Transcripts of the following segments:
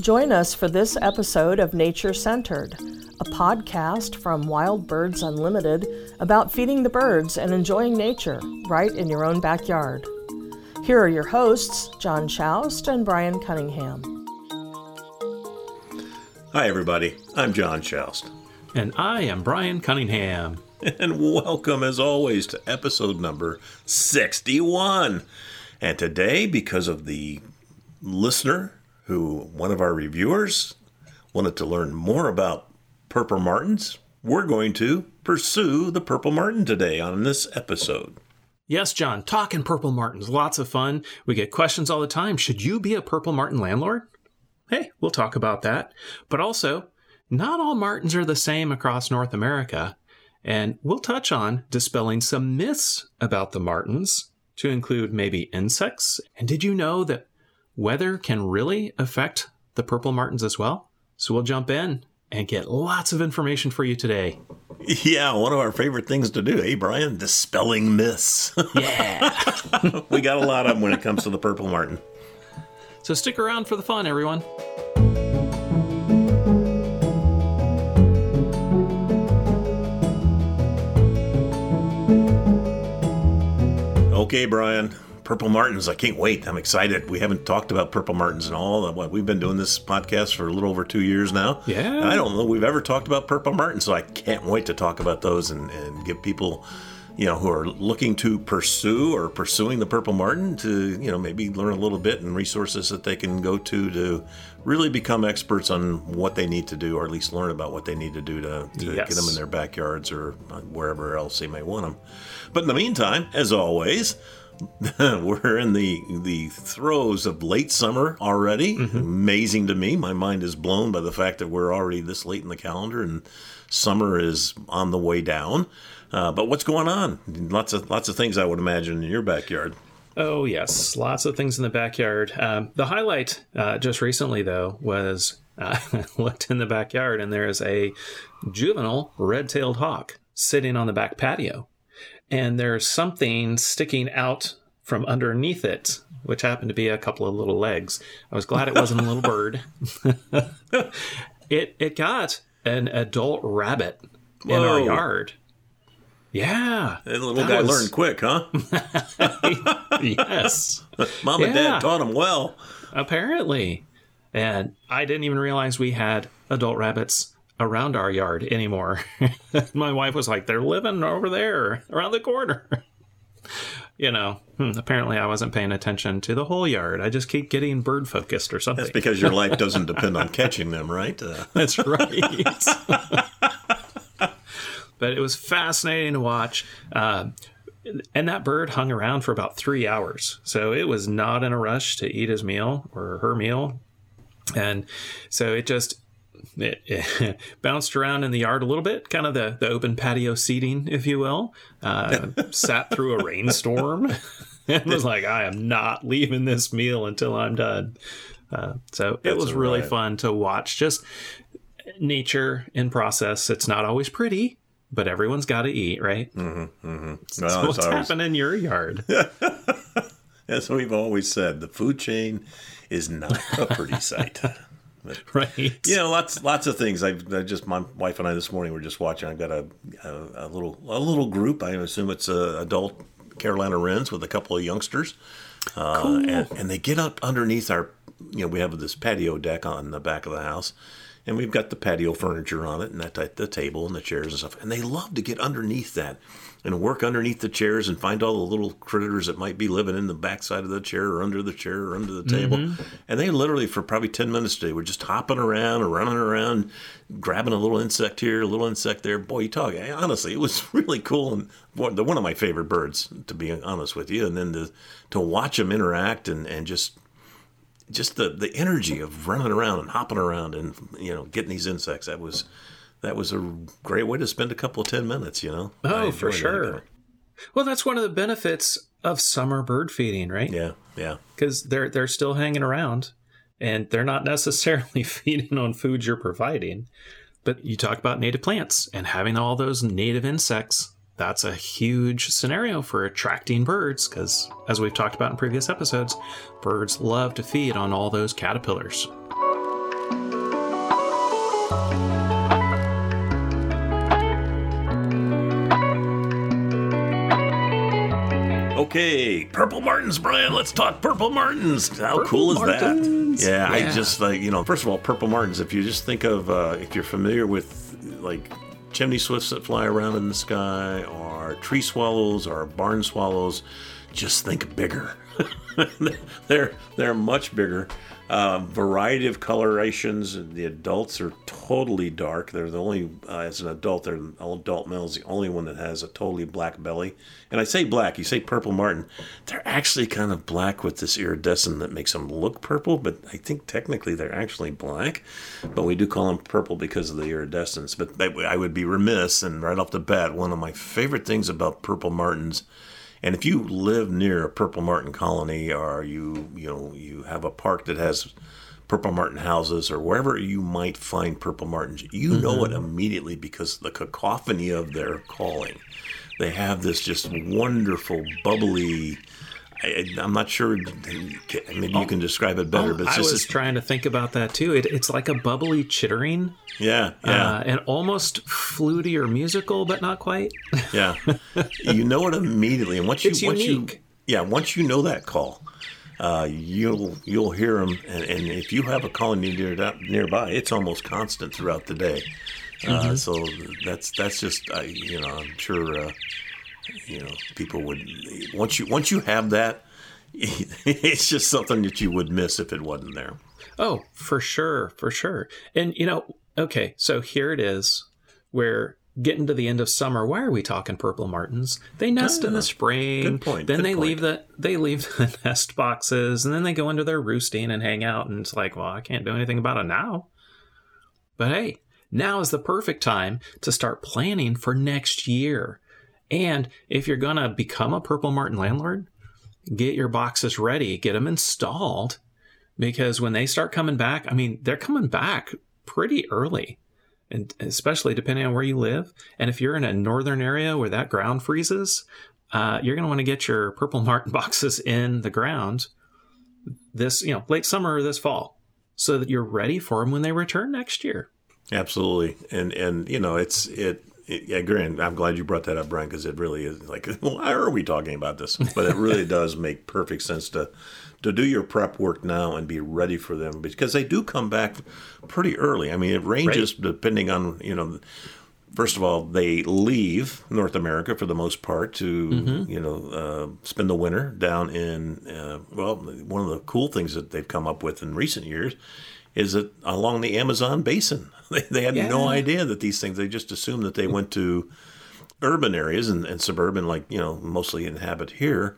Join us for this episode of Nature Centered, a podcast from Wild Birds Unlimited about feeding the birds and enjoying nature right in your own backyard. Here are your hosts, John Schaust and Brian Cunningham. Hi, everybody. I'm John Schaust. And I am Brian Cunningham. And welcome, as always, to episode number 61. And today, because of the listener who, one of our reviewers, wanted to learn more about purple martins, we're going to pursue the purple martin today on this episode. Yes, John, talking purple martins, lots of fun. We get questions all the time. Should you be a purple martin landlord? Hey, we'll talk about that. But also, not all martins are the same across North America. And we'll touch on dispelling some myths about the martins to include maybe insects. And did you know that weather can really affect the purple martins as well? So we'll jump in and get lots of information for you today. Yeah, one of our favorite things to do, hey, Brian? Dispelling myths. Yeah. we got a lot of them when it comes to the purple martin. so stick around for the fun, everyone. Okay, Brian. Purple martins. I can't wait. I'm excited. We haven't talked about purple martins in all. What we've been doing this podcast for a little over two years now. Yeah. I don't know we've ever talked about purple martins, so I can't wait to talk about those and, and give people, you know, who are looking to pursue or pursuing the purple martin to, you know, maybe learn a little bit and resources that they can go to to really become experts on what they need to do, or at least learn about what they need to do to, to Yes. get them in their backyards or uh, wherever else they may want them. But in the meantime, as always, we're in the the throes of late summer already. Amazing to me. My mind is blown by the fact that we're already this late in the calendar and summer is on the way down. Uh, but what's going on? Lots of lots of things I would imagine in your backyard. Oh, yes. Lots of things in the backyard. Um, the highlight uh, just recently, though, was uh, I looked in the backyard and there's a juvenile red tailed hawk sitting on the back patio. And there's something sticking out from underneath it, which happened to be a couple of little legs. I was glad it wasn't a little bird. it, it got an adult rabbit in our yard. Yeah. The little That guy was- learned quick, huh? yes. Mom and Yeah. Dad taught him well. apparently. And I didn't even realize we had adult rabbits around our yard anymore. My wife was like, they're living over there around the corner. you know, hmm, apparently I wasn't paying attention to the whole yard. I just keep getting bird focused or something. That's because your life doesn't depend on catching them, right? Uh, That's right. but it was fascinating to watch. Uh, and that bird hung around for about three hours. So it was not in a rush to eat his meal or her meal. And so it just it, it bounced around in the yard a little bit, kind of the, the open patio seating, if you will. Uh, sat through a rainstorm and was like, I am not leaving this meal until I'm done. Uh, so it That's was really right. fun to watch. Just nature in process. It's not always pretty, but everyone's got to eat, right? well, So it's what's always- happening in your yard? As we've always said, the food chain is not a pretty sight. right? You know, lots lots of things. I've I just my wife and I this morning were just watching. I've got a a, a little a little group. I assume it's uh, adult Carolina Wrens with a couple of youngsters, uh, and, and they get up underneath our. You know, we have this patio deck on the back of the house, and we've got the patio furniture on it, and that type, the table and the chairs and stuff. And they love to get underneath that and work underneath the chairs and find all the little critters that might be living in the backside of the chair or under the chair or under the table. Mm-hmm. And they literally, for probably 10 minutes a day, were just hopping around or running around, grabbing a little insect here, a little insect there. Boy, you talk, eh, honestly, it was really cool. And one one of my favorite birds, to be honest with you. And then to, to watch them interact and, and just just the, the energy of running around and hopping around and you know getting these insects that was that was a great way to spend a couple of 10 minutes you know Oh, for enjoyed that. sure. Well, that's one of the benefits of summer bird feeding, right? yeah yeah Because they're they're still hanging around, and they're not necessarily feeding on food you're providing. But you talk about native plants and having all those native insects. That's a huge scenario for attracting birds because, as we've talked about in previous episodes, birds love to feed on all those caterpillars. Okay, Purple Martins, Brian. Let's talk Purple Martins. How Purple cool is Martins. that? Yeah, I just like you know. First of all, Purple Martins. If you just think of uh, if you're familiar with like chimney swifts that fly around in the sky, or tree swallows, or barn swallows, just think bigger. they're they're much bigger. Uh, variety of colorations. The adults are totally dark. They're the only, uh, as an adult, they're an adult male is the only one that has a totally black belly. And I say black, you say purple martin. They're actually kind of black with this iridescent that makes them look purple, but I think technically they're actually black. But we do call them purple because of the iridescence. But I would be remiss, and right off the bat, one of my favorite things about purple martins and if you live near a purple martin colony, or you you know you have a park that has purple martin houses, or wherever you might find purple martins, you know mm-hmm. it immediately because the cacophony of their calling. They have this just wonderful, bubbly. I, I'm not sure. Maybe you can describe it better, but it's I was this, trying to think about that too. It, it's like a bubbly chittering, yeah, yeah. uh, and almost fluty or musical, but not quite. Yeah, you know it immediately, and once you It's once you yeah once you know that call, uh, you'll you'll hear them, and, and if you have a colony near nearby, it's almost constant throughout the day. Mm-hmm. Uh, so that's that's just you know I'm sure uh, you know people would once you once you have that, it's just something that you would miss if it wasn't there. Oh, for sure, for sure. And you know, okay, so here it is. We're getting to the end of summer. Why are we talking purple martins? They nest in Ah, the spring. good point, Then good they point. leave the they leave the nest boxes, and then they go into their roosting and hang out. And it's like, well, I can't do anything about it now. But hey, now is the perfect time to start planning for next year. And if you're gonna become a purple martin landlord, get your boxes ready, get them installed because when they start coming back, I mean, they're coming back pretty early, and especially depending on where you live. And if you're in a northern area where that ground freezes, uh, you're going to want to get your purple martin boxes in the ground this, you know, late summer or this fall, so that you're ready for them when they return next year. Absolutely, and and you know it's it. Yeah, Grant, I'm glad you brought that up, Brian, because it really is like, why are we talking about this? But it really does make perfect sense to to do your prep work now and be ready for them because they do come back pretty early. I mean, it ranges depending on you know. First of all, they leave North America for the most part to you know uh, spend the winter down in uh, well, one of the cool things that they've come up with in recent years is that along the Amazon basin. They, they had no idea that these things, they just assumed that they went to urban areas and, and suburban, like, you know, mostly inhabit here.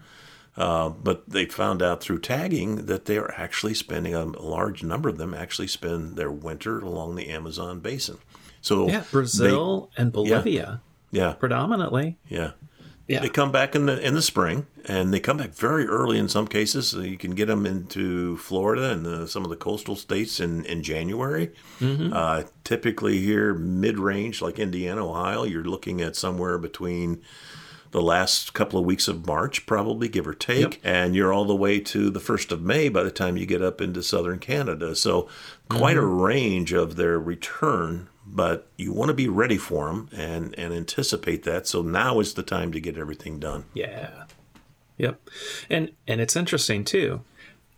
Uh, but they found out through tagging that they are actually spending a large number of them actually spend their winter along the Amazon basin. So Yeah, Brazil and Bolivia they- yeah, predominantly. yeah. Yeah. They come back in the in the spring, and they come back very early in some cases. So you can get them into Florida and the, some of the coastal states in in January. Mm-hmm. Uh, typically here, mid range like Indiana, Ohio, you're looking at somewhere between the last couple of weeks of March, probably give or take, and you're all the way to the first of May by the time you get up into southern Canada. So quite a mm-hmm. range of their return, but you want to be ready for them and and anticipate that. So now is the time to get everything done. Yeah. Yep. And and it's interesting too.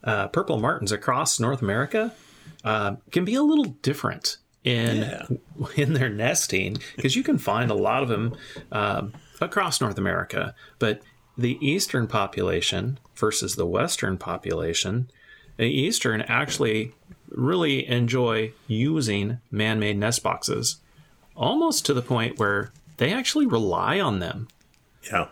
Uh, purple martins across North America uh, can be a little different in Yeah. in their nesting because you can find a lot of them um, across North America, but the eastern population versus the western population, the eastern actually really enjoy using man-made nest boxes, almost to the point where they actually rely on them Yeah.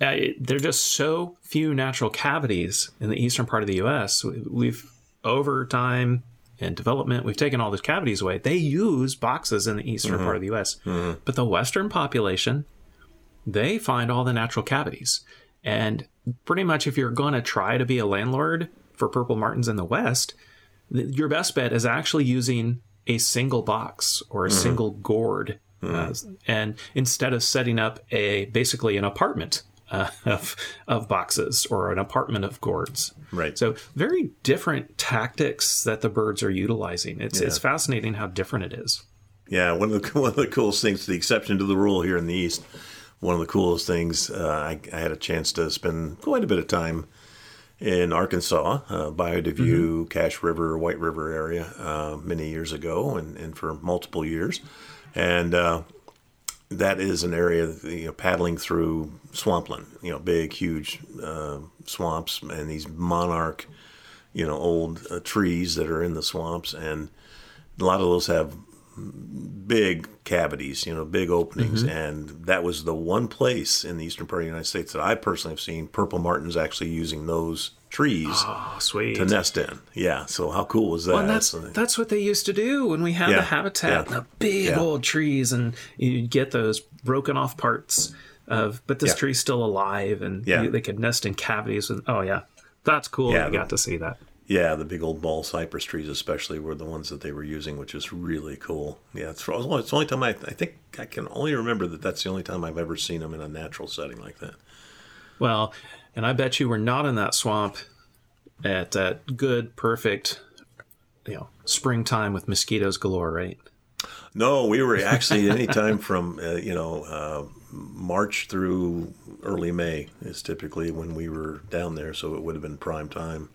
uh, it- there are just so few natural cavities in the eastern part of the U.S. We- We've over time and development, we've taken all those cavities away. They use boxes in the eastern part of the U.S., but the western population, they find all the natural cavities. And pretty much, if you're going to try to be a landlord for purple martins in the West, your best bet is actually using a single box or a single gourd, uh, and instead of setting up a basically an apartment uh, of of boxes or an apartment of gourds. Right. So very different tactics that the birds are utilizing. It's it's fascinating how different it is. Yeah, one of the one of the coolest things, the exception to the rule here in the east, one of the coolest things. Uh, I, I, had a chance to spend quite a bit of time in Arkansas, uh, Bayou mm-hmm. Cache River, White River area uh, many years ago, and, and for multiple years, and uh, that is an area you know, paddling through swampland, you know, big, huge uh, swamps, and these monarch, you know, old uh, trees that are in the swamps, and a lot of those have big cavities, you know, big openings, mm-hmm. and that was the one place in the eastern part of the United States that I personally have seen purple martins actually using those trees oh, to nest in. Yeah, so how cool was that? Well, that's that's what they used to do when we had yeah, the habitat, yeah, the big yeah. old trees, and you'd get those broken off parts of, but this tree's still alive, and yeah. they could nest in cavities. And oh yeah, that's cool. Yeah, I got to see that. Yeah, the big old bald cypress trees, especially, were the ones that they were using, which is really cool. Yeah, it's, it's the only time I, I think I can only remember that that's the only time I've ever seen them in a natural setting like that. Well, and I bet you were not in that swamp at that good, perfect, you know, springtime with mosquitoes galore, right? No, we were actually anytime from uh, you know uh, March through early May is typically when we were down there, so it would have been prime time.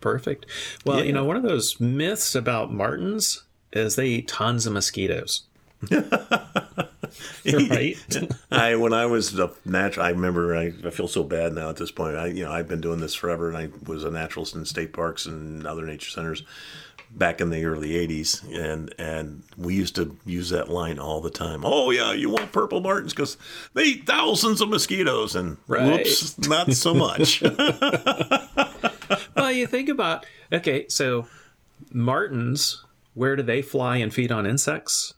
Perfect. Well, yeah. you know, one of those myths about martins is they eat tons of mosquitoes. right. I when I was a natural, I remember. I, I, feel so bad now at this point. I you know I've been doing this forever, and I was a naturalist in state parks and other nature centers back in the early 80s and and we used to use that line all the time oh yeah you want purple martins because they eat thousands of mosquitoes and right. whoops not so much well, you think about okay, so martins, where do they fly and feed on insects?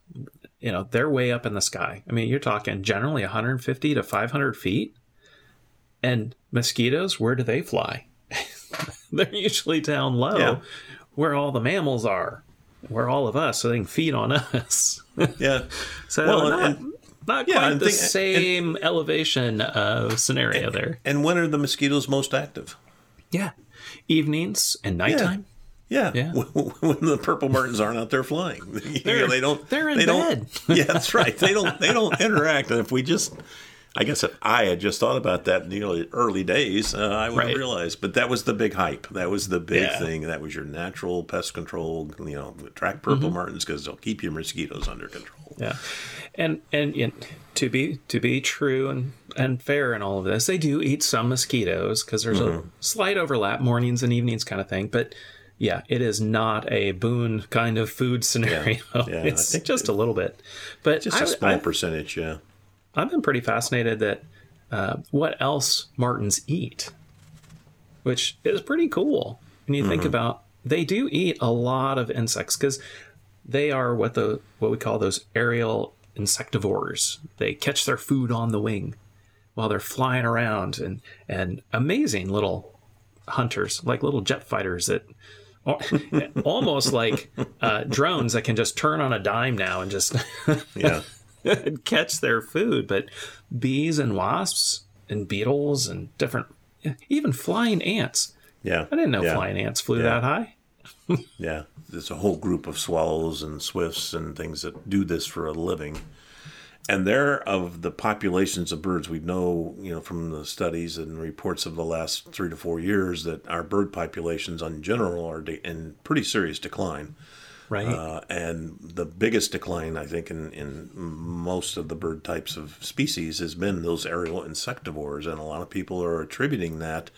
You know, they're way up in the sky. I mean, you're talking generally 150 to 500 feet. And mosquitoes, where do they fly? they're usually down low, yeah. where all the mammals are, where all of us, so they can feed on us. yeah. So well, not, and, not yeah, quite the think, same and, elevation of scenario and, there. And when are the mosquitoes most active? Yeah evenings and nighttime. Yeah. Yeah. when the purple martins aren't out there flying, they're, you know, they don't. They're in they bed. Don't, yeah, that's right. They don't. They don't interact. And if we just, I guess if I had just thought about that in the early days, uh, I would right. have realized. But that was the big hype. That was the big yeah. thing. That was your natural pest control. You know, attract purple mm-hmm. martins because they'll keep your mosquitoes under control. Yeah, and and, and to be to be true and and fair in all of this, they do eat some mosquitoes because there's mm-hmm. a slight overlap, mornings and evenings kind of thing. But yeah, it is not a boon kind of food scenario. Yeah, yeah, it's just a little bit, but just a small I, percentage. Yeah, I've been pretty fascinated that uh, what else martins eat, which is pretty cool when you mm-hmm. think about. They do eat a lot of insects because they are what the what we call those aerial insectivores. They catch their food on the wing while they're flying around and and amazing little hunters like little jet fighters that almost like uh, drones that can just turn on a dime now and just yeah catch their food but bees and wasps and beetles and different even flying ants yeah i didn't know yeah. flying ants flew yeah. that high yeah, there's a whole group of swallows and swifts and things that do this for a living. And they're of the populations of birds we know, you know, from the studies and reports of the last three to four years that our bird populations in general are in pretty serious decline. Right. Uh, and the biggest decline, I think, in, in most of the bird types of species has been those aerial insectivores. And a lot of people are attributing that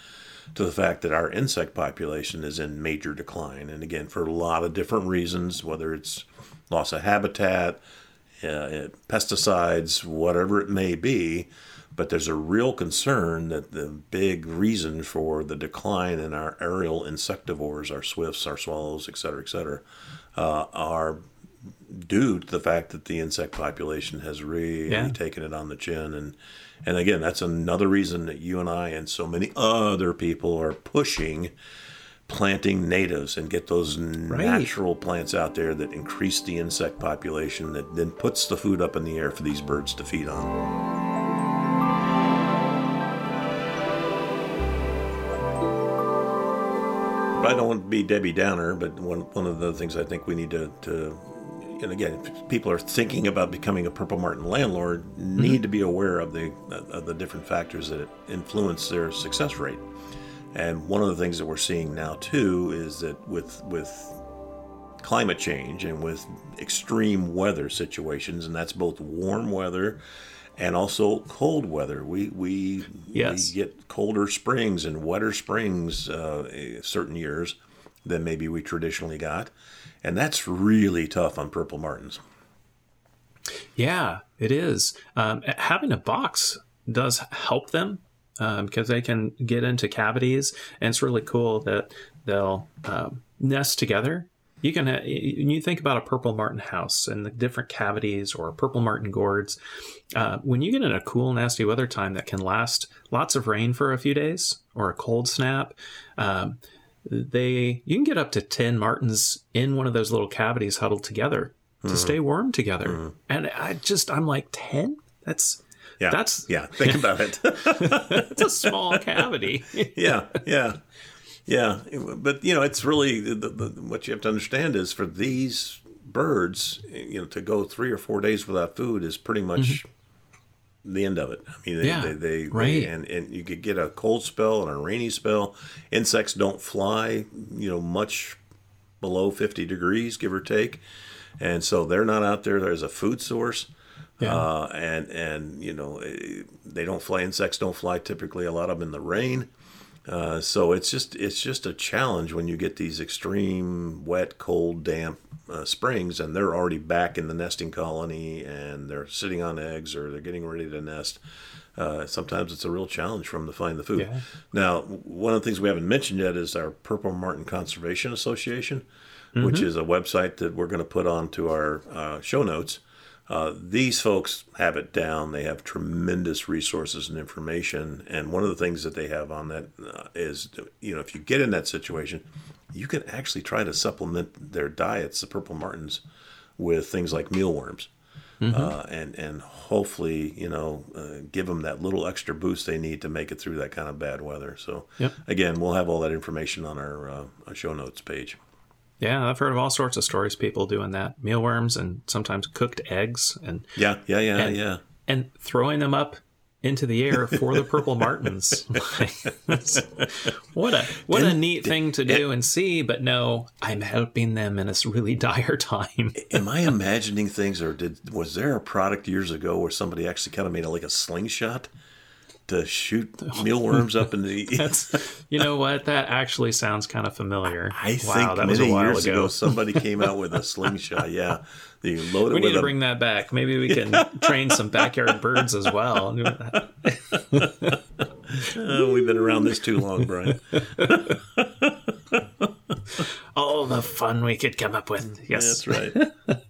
to the fact that our insect population is in major decline. And again, for a lot of different reasons, whether it's loss of habitat, uh, pesticides, whatever it may be. But there's a real concern that the big reason for the decline in our aerial insectivores, our swifts, our swallows, et cetera, et cetera, uh, are due to the fact that the insect population has really yeah. taken it on the chin and and again, that's another reason that you and I and so many other people are pushing planting natives and get those right. natural plants out there that increase the insect population that then puts the food up in the air for these birds to feed on. I don't want to be Debbie Downer, but one one of the things I think we need to, to and again, if people are thinking about becoming a purple martin landlord, need to be aware of the of the different factors that influence their success rate. And one of the things that we're seeing now too is that with with climate change and with extreme weather situations, and that's both warm weather and also cold weather. We we, Yes. we get colder springs and wetter springs uh, certain years than maybe we traditionally got, and that's really tough on purple martins. Yeah, it is. Um, having a box does help them because they can get into cavities, and it's really cool that they'll um, nest together. You can ha- you think about a purple martin house and the different cavities or purple martin gourds. Uh, when you get in a cool, nasty weather time that can last lots of rain for a few days or a cold snap, um, they you can get up to 10 martins in one of those little cavities huddled together to hmm. stay warm together. Hmm. And i just i'm like 10 that's Yeah, That's- yeah. Think about it. it's a small cavity. Yeah, yeah, yeah. But you know, it's really the, the, what you have to understand is for these birds, you know, to go three or four days without food is pretty much mm-hmm. The end of it. I mean, they, Yeah, they, they, right. they and and you could get a cold spell and a rainy spell. Insects don't fly, you know, much below fifty degrees, give or take, and so they're not out there as a food source. Yeah. Uh, and and you know eh, they don't fly. Insects don't fly typically. A lot of them in the rain. Uh, so it's just it's just a challenge when you get these extreme wet, cold, damp uh, springs, and they're already back in the nesting colony, and they're sitting on eggs or they're getting ready to nest. Uh, sometimes it's a real challenge for them to find the food. Yeah. Now, one of the things we haven't mentioned yet is our Purple Martin Conservation Association, which is a website that we're going to put onto our uh, show notes. Uh, these folks have it down. They have tremendous resources and information. And one of the things that they have on that uh, is, you know, if you get in that situation, you can actually try to supplement their diets, the purple martins, with things like mealworms. Uh, and and hopefully you know uh, give them that little extra boost they need to make it through that kind of bad weather. So Yep. again, we'll have all that information on our, uh, our show notes page. Yeah i've heard of all sorts of stories people doing that mealworms and sometimes cooked eggs and Yeah, yeah, yeah, And- yeah. and throwing them up into the air for the purple martins. what a what a neat thing to do and see, but no, I'm helping them in this really dire time. Am I imagining things, or did was there a product years ago where somebody actually kind of made it like a slingshot to shoot mealworms up in the? That's you know what that actually sounds kind of familiar. I think wow, that was a many while years ago. ago. somebody came out with a slingshot. Yeah, you load it we need to a bring that back. Maybe we can train some backyard birds as well. Oh, we've been around this too long, Brian. All the fun we could come up with. Yes, That's right.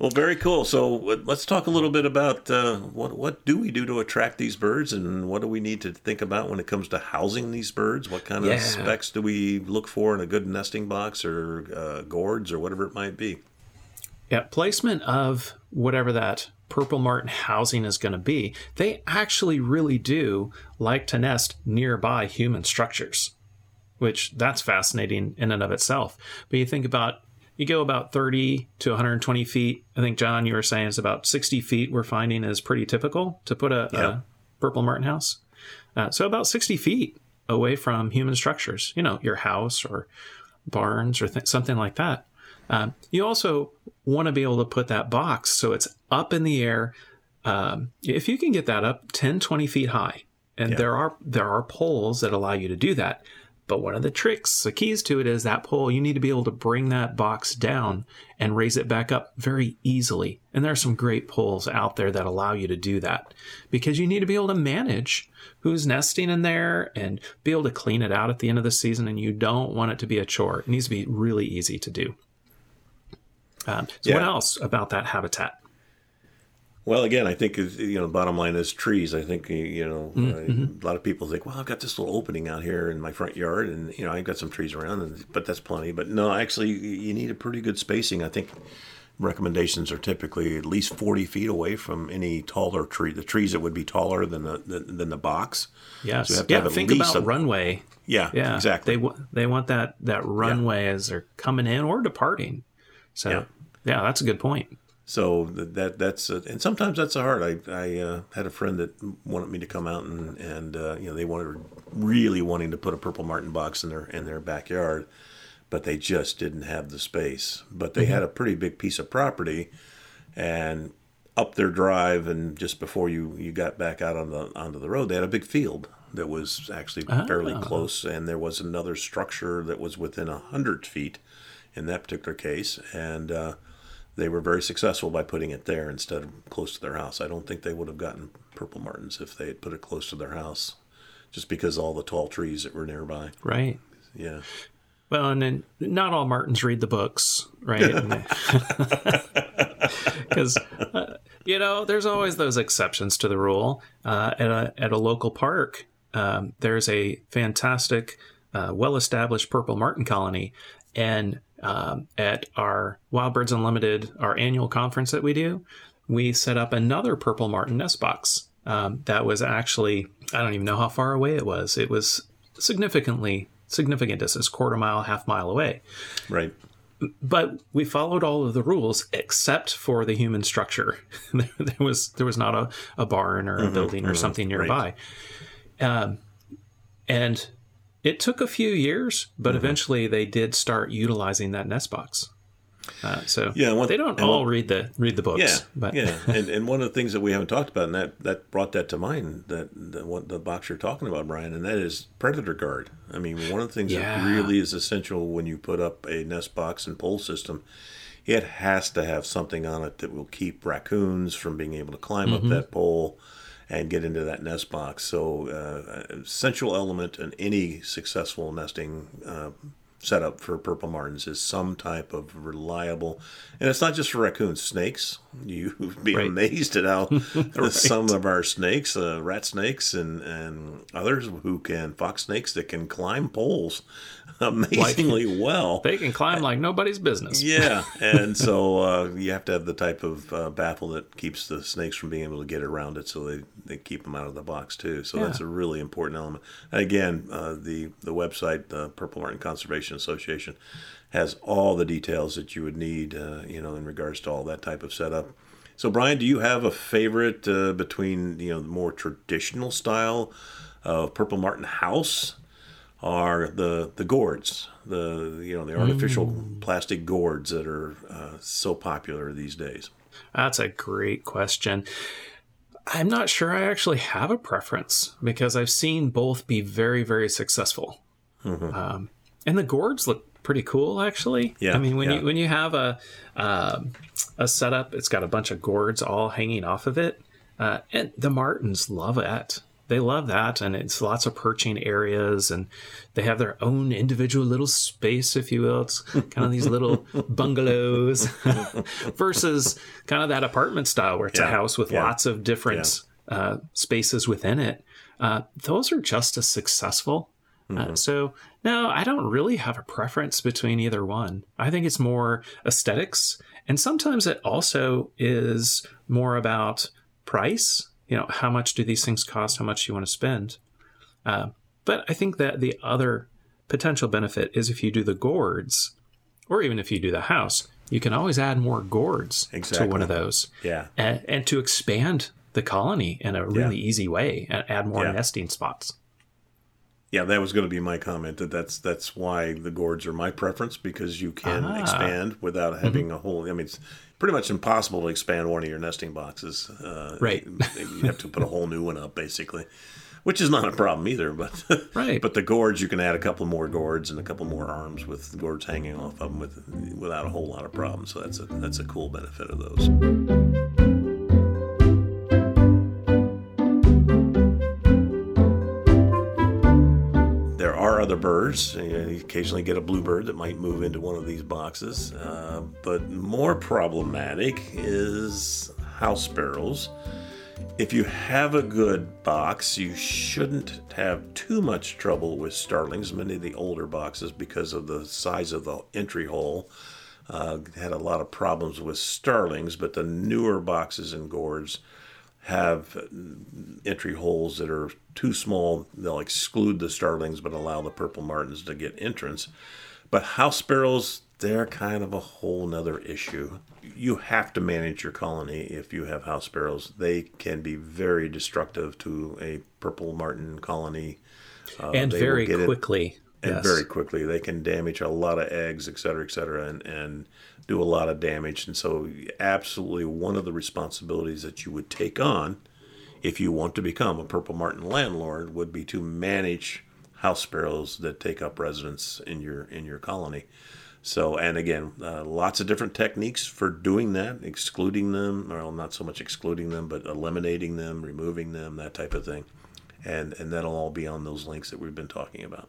Well, very cool. So uh, let's talk a little bit about uh, what what do we do to attract these birds, and what do we need to think about when it comes to housing these birds? What kind of Yeah. specs do we look for in a good nesting box or uh, gourds or whatever it might be? Yeah, placement of whatever that purple martin housing is going to be, they actually really do like to nest nearby human structures, which that's fascinating in and of itself. But you think about you go about 30 to 120 feet. I think John, you were saying it's about 60 feet. We're finding is pretty typical to put a, Yeah. a purple martin house. Uh, so about 60 feet away from human structures, you know, your house or barns or th- something like that. Um, you also want to be able to put that box so it's up in the air. Um, if you can get that up 10, 20 feet high, and there are there are poles that allow you to do that. But one of the tricks, the keys to it is that pole, you need to be able to bring that box down and raise it back up very easily. And there are some great poles out there that allow you to do that because you need to be able to manage who's nesting in there and be able to clean it out at the end of the season. And you don't want it to be a chore. It needs to be really easy to do. Um, so, what else about that habitat? Well, again, I think you know, the bottom line is trees. I think you know, Mm-hmm. a lot of people think, well, I've got this little opening out here in my front yard, and you know, I've got some trees around, and but that's plenty. But no, actually, you need a pretty good spacing. I think recommendations are typically at least forty feet away from any taller tree. The trees that would be taller than the than, the box. Yes. So you have to yeah. think about a- runway. Yeah, Yeah. exactly. They they want that that runway as they're coming in or departing. So Yeah. Yeah, that's a good point. So that that's uh, and sometimes that's a hard. I I uh, had a friend that wanted me to come out and and uh, you know they wanted really wanting to put a purple martin box in their in their backyard, but they just didn't have the space. But they mm-hmm. had a pretty big piece of property, and up their drive and just before you you got back out on the onto the road, they had a big field that was actually fairly oh. close, and there was another structure that was within a hundred feet in that particular case, and uh, they were very successful by putting it there instead of close to their house. I don't think they would have gotten purple martins if they had put it close to their house, just because all the tall trees that were nearby. Right. Yeah. Well, and then not all Martins read the books, right? Because uh, you know, there's always those exceptions to the rule. Uh, at a at a local park, um, there's a fantastic, uh, well-established purple martin colony, and um, at our Wild Birds Unlimited, our annual conference that we do, we set up another purple martin nest box. Um, that was actually I don't even know how far away it was. It was significantly significant distance, quarter mile, half mile away. Right. But we followed all of the rules except for the human structure. there was there was not a, a barn or a mm-hmm, building or mm-hmm, something nearby. Right. Um, and it took a few years, but mm-hmm. eventually they did start utilizing that nest box. Uh, so yeah, one, they don't all one, read the read the books. Yeah, but. yeah, and and one of the things that we haven't talked about, and that that brought that to mind, that, that what the box you're talking about, Brian, and that is predator guard. I mean, one of the things yeah. that really is essential when you put up a nest box and pole system, it has to have something on it that will keep raccoons from being able to climb mm-hmm. up that pole and get into that nest box. So, uh, essential element in any successful nesting uh, setup for purple martins is some type of reliable, and it's not just for raccoons, snakes. You'd be right. amazed at how right. some of our snakes, uh, rat snakes, and and others who can fox snakes that can climb poles amazingly like, well. They can climb like nobody's business. Yeah, and so uh, you have to have the type of uh, baffle that keeps the snakes from being able to get around it, so they, they keep them out of the box too. So yeah. that's a really important element. And again, uh, the the website, the Purple Martin Conservation Association, has all the details that you would need, uh, you know, in regards to all that type of setup. So, Brian, do you have a favorite uh, between you know the more traditional style of Purple Martin house? Are the the gourds, the you know the artificial mm. plastic gourds that are uh, so popular these days. That's a great question. I'm not sure I actually have a preference because I've seen both be very very successful, mm-hmm. um, and the gourds look pretty cool actually. Yeah, I mean when yeah. you when you have a uh, a setup, it's got a bunch of gourds all hanging off of it, uh, and the Martins love it they love that and it's lots of perching areas and they have their own individual little space if you will it's kind of these little bungalows versus kind of that apartment style where it's yeah. a house with yeah. lots of different yeah. uh, spaces within it uh, those are just as successful uh, mm-hmm. uh, so no i don't really have a preference between either one i think it's more aesthetics and sometimes it also is more about price you know, how much do these things cost? How much do you want to spend? Uh, but I think that the other potential benefit is if you do the gourds, or even if you do the house, you can always add more gourds exactly. to one of those. Yeah. And, and to expand the colony in a really yeah. easy way and add more yeah. nesting spots. Yeah, that was going to be my comment. That that's that's why the gourds are my preference because you can ah. expand without mm-hmm. having mm-hmm. a whole. I mean, it's pretty much impossible to expand one of your nesting boxes. Uh, right, you have to put a whole new one up, basically, which is not a problem either. But right, but the gourds you can add a couple more gourds and a couple more arms with gourds hanging off of them with without a whole lot of problems. So that's a that's a cool benefit of those. Other birds. You occasionally get a bluebird that might move into one of these boxes. Uh, but more problematic is house sparrows. If you have a good box, you shouldn't have too much trouble with starlings. Many of the older boxes, because of the size of the entry hole, uh, had a lot of problems with starlings. But the newer boxes and gourds have entry holes that are too small. They'll exclude the starlings but allow the purple martins to get entrance. But house sparrows they're kind of a whole nother issue. You have to manage your colony if you have house sparrows. They can be very destructive to a purple martin colony. Uh, and very quickly. And yes. very quickly. They can damage a lot of eggs, et cetera, et cetera, and, and do a lot of damage. And so, absolutely, one of the responsibilities that you would take on if you want to become a purple martin landlord would be to manage house sparrows that take up residence in your in your colony. So, and again, uh, lots of different techniques for doing that, excluding them, well, not so much excluding them, but eliminating them, removing them, that type of thing. And, and that'll all be on those links that we've been talking about.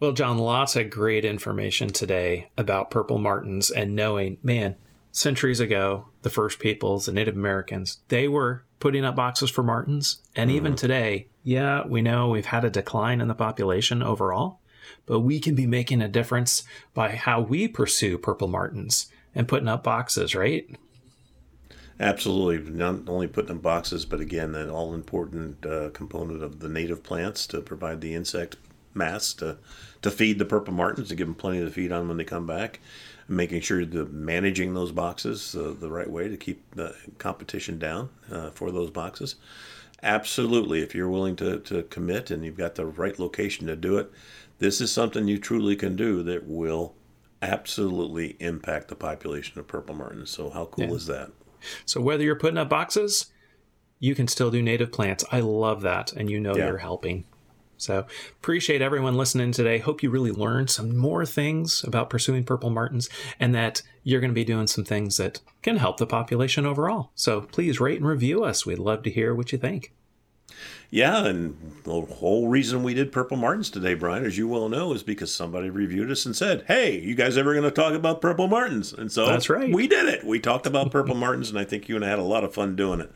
Well, John, lots of great information today about purple martins and knowing, man, centuries ago, the first peoples, the Native Americans, they were putting up boxes for martins. And mm-hmm. even today, yeah, we know we've had a decline in the population overall, but we can be making a difference by how we pursue purple martins and putting up boxes, right? Absolutely. Not only putting up boxes, but again, that all important uh, component of the native plants to provide the insect mass to, to feed the purple martins to give them plenty to feed on when they come back. Making sure that managing those boxes uh, the right way to keep the competition down uh, for those boxes. Absolutely. If you're willing to, to commit and you've got the right location to do it, this is something you truly can do that will absolutely impact the population of purple martins. So, how cool yeah. is that? So, whether you're putting up boxes, you can still do native plants. I love that. And you know yeah. you're helping. So, appreciate everyone listening today. Hope you really learned some more things about pursuing purple martins and that you're going to be doing some things that can help the population overall. So, please rate and review us. We'd love to hear what you think. Yeah, and the whole reason we did Purple Martins today, Brian, as you well know, is because somebody reviewed us and said, "Hey, you guys ever going to talk about Purple Martins?" And so that's right. We did it. We talked about Purple Martins, and I think you and I had a lot of fun doing it.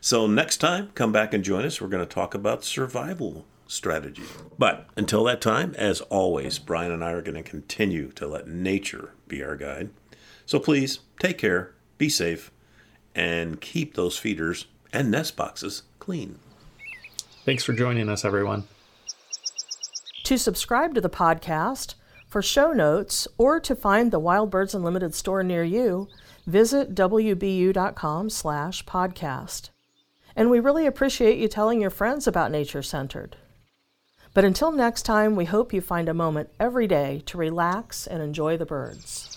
So next time, come back and join us. We're going to talk about survival strategy. But until that time, as always, Brian and I are going to continue to let nature be our guide. So please take care, be safe, and keep those feeders and nest boxes clean. Thanks for joining us, everyone. To subscribe to the podcast, for show notes, or to find the Wild Birds Unlimited store near you, visit wbu.com slash podcast. And we really appreciate you telling your friends about Nature Centered. But until next time, we hope you find a moment every day to relax and enjoy the birds.